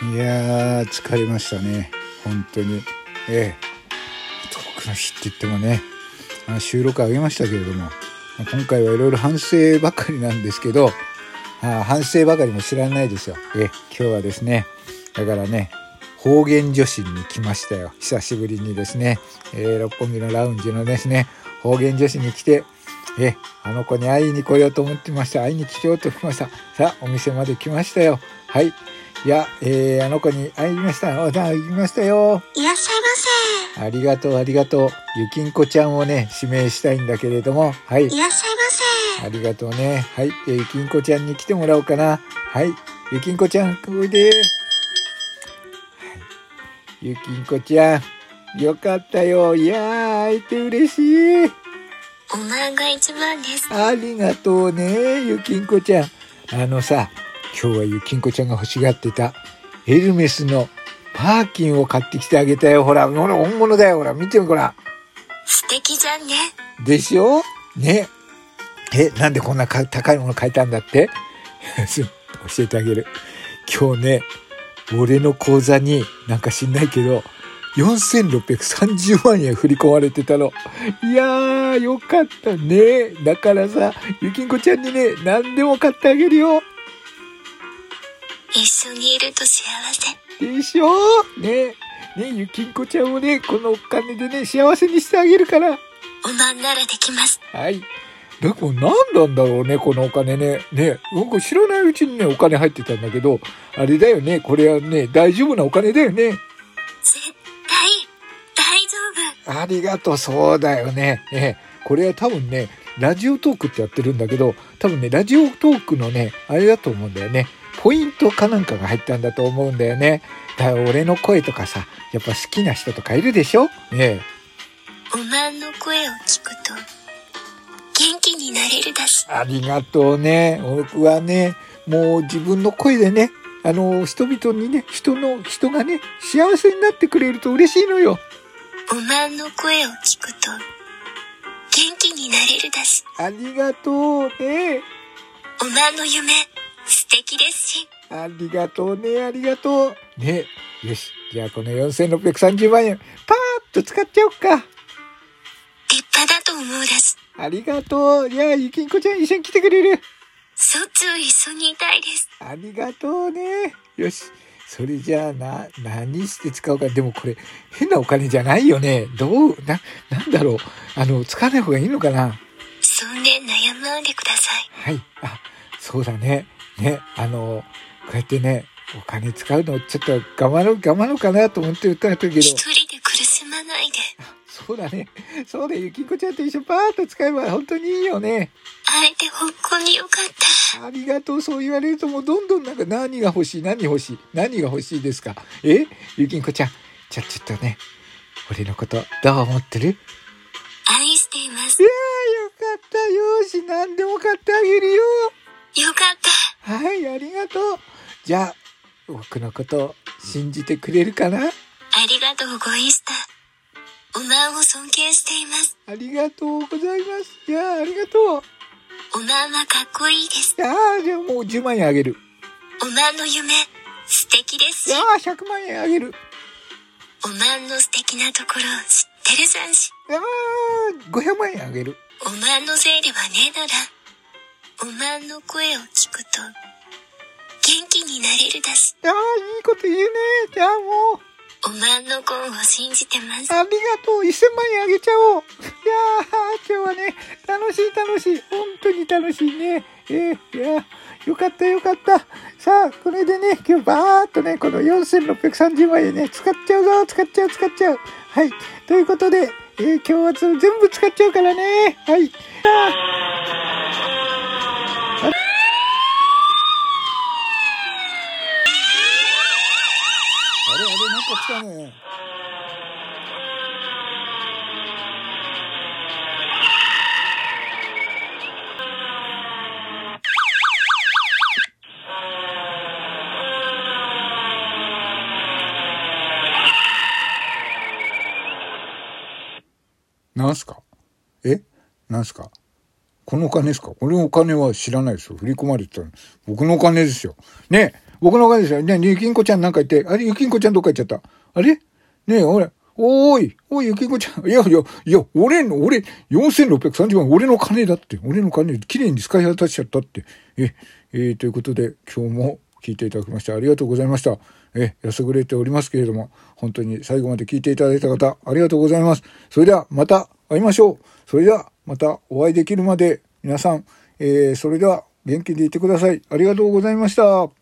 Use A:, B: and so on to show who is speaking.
A: いやー、疲れましたね。本当に。ええ。遠くの日って言ってもね、あ収録あげましたけれども、今回はいろいろ反省ばかりなんですけど、あ反省ばかりも知らないですよ。え、今日はですね、だからね、方言女子に来ましたよ。久しぶりにですね、えー、六本木のラウンジのですね、方言女子に来て、え、あの子に会いに来ようと思ってました。会いに来ようとしました。さあ、お店まで来ましたよ。はい。いや、えー、あの子に会いました。あ、行きましたよ。
B: いらっしゃい
A: ませ。ありがとう、ありがとう。ゆきんこちゃんをね、指名したいんだけれども、はい。
B: いらっしゃいま
A: せ。ありがとうね。はい。ゆきんこちゃんに来てもらおうかな。はい。ゆきんこちゃん、おいで。はい。ゆきんこちゃん、よかったよ。いやー、会えて嬉しい。
B: お前が一番です。
A: ありがとうね、ゆきんこちゃん。あのさ、今日はゆきんこちゃんが欲しがってたエルメスのパーキンを買ってきてあげたよ。ほら、ほら、本物だよ。ほら、見てみ、ほら。
B: 素敵じゃんね。
A: でしょ？ね。え、なんでこんな高いもの買えたんだって？教えてあげる。今日ね、俺の口座になんか知んないけど、4630万円振り込まれてたの。いやー、よかったね。だからさ、ゆきんこちゃんにね、何でも買ってあげるよ。
B: 一緒にいると幸せ。
A: でしょ？ねねゆきんこちゃんをね、このお金でね、幸せにしてあげるから。
B: おまんならできます。
A: はい。でも何なんだろうね、このお金ね。ね、僕知らないうちにね、お金入ってたんだけど、あれだよね、これはね、大丈夫なお金だよね。
B: 絶対、大丈
A: 夫。ありがとう、そうだよね。ね、これは多分ね、ラジオトークってやってるんだけど、多分ね、ラジオトークのね、あれだと思うんだよね。ポイントかなんかが入ったんだと思うんだよね。だ俺の声とかさ、やっぱ好きな人とかいるでしょ？ねえ。
B: おまんの声を聞くと、元気になれるだし。
A: ありがとうね。僕はね、もう自分の声でね、あの、人々にね、人の、人がね、幸せになってくれると嬉しいのよ。
B: おまんの声を聞くと、元気になれるだし。
A: ありがとうね。
B: おまんの夢、素敵ですし。
A: ありがとうね、ありがとう。ね。よし。じゃあこの4630万円、パーッと使っちゃおうか。
B: 立派だと思うだし。
A: ありがとう。じゃあ、ゆきんこちゃん一緒に来てくれる
B: しょっちゅう一緒にいたいです。
A: ありがとうね。よし。それじゃあな、何して使うか。でもこれ、変なお金じゃないよね。どう、な、なんだろう。あの、使わない方がいいのかな。
B: そんで悩まんでください。
A: はい。あ、そうだね。ね、あの、こうやってね、お金使うのちょっと我慢の、我慢のかなと思って歌ったけど。
B: 一人で苦しまないで。
A: そうだね。そうだよ。ゆきこちゃんと一緒パーッと使えば本当にいいよね。
B: 会えて本当によかっ
A: た。ありがとう。そう言われるともうどんどんなんか何が欲しい何欲しい何が欲しいですかえ？ゆきんこちゃん。じゃ、ちょっとね、俺のことどう思ってる？
B: 愛しています。
A: いやーよかったよし、何でも買ってあげるよ。
B: よ
A: じゃあ、僕のことを信じてくれるかな？あ
B: りがとうごいした。おまんを尊敬しています。
A: ありがとうございます。じゃあ、ありがとう。
B: おまんはかっこいいです。
A: ああ、じゃあもう10万円あげる。
B: おまんの夢、素敵です
A: し。ああ、100万円あげる。
B: おまんの素敵なところ知ってるざんし。
A: ああ、500万円あげる。
B: おまんのせいではねえなら。おまんの声を聞くと、元気になれるだし。
A: ああ、いいこと言うね。じゃあもう。
B: おまんの子を信じてます。
A: ありがとう。1000万円あげちゃおう。いやー、今日はね、楽しい楽しい。本当に楽しいね。えー、いやよかったよかった。さあ、これでね、今日バーっとね、この4630万円ね、使っちゃうぞ。使っちゃう、使っちゃう。はい。ということで、えー、今日は全部使っちゃうからね。はい。したね。なんすか？え？なんすか？このお金ですか？このお金は知らないですよ。振り込まれてた僕のお金ですよ。ね僕のお金ですよ。ね、ゆきんこちゃんなんか言って、あれ、ゆきんこちゃんどっか行っちゃった。あれ？ねえ、ほら、おーい、おい、ゆきんこちゃん。いやいや、いや、俺の、俺、4630万、俺の金だって。俺の金、綺麗に使い果たしちゃったって。え、えー、ということで、今日も聞いていただきましてありがとうございました。え、安ぐれておりますけれども、本当に最後まで聞いていただいた方、ありがとうございます。それでは、また会いましょう。それでは、またお会いできるまで、皆さん、えー、それでは、元気でいてください。ありがとうございました。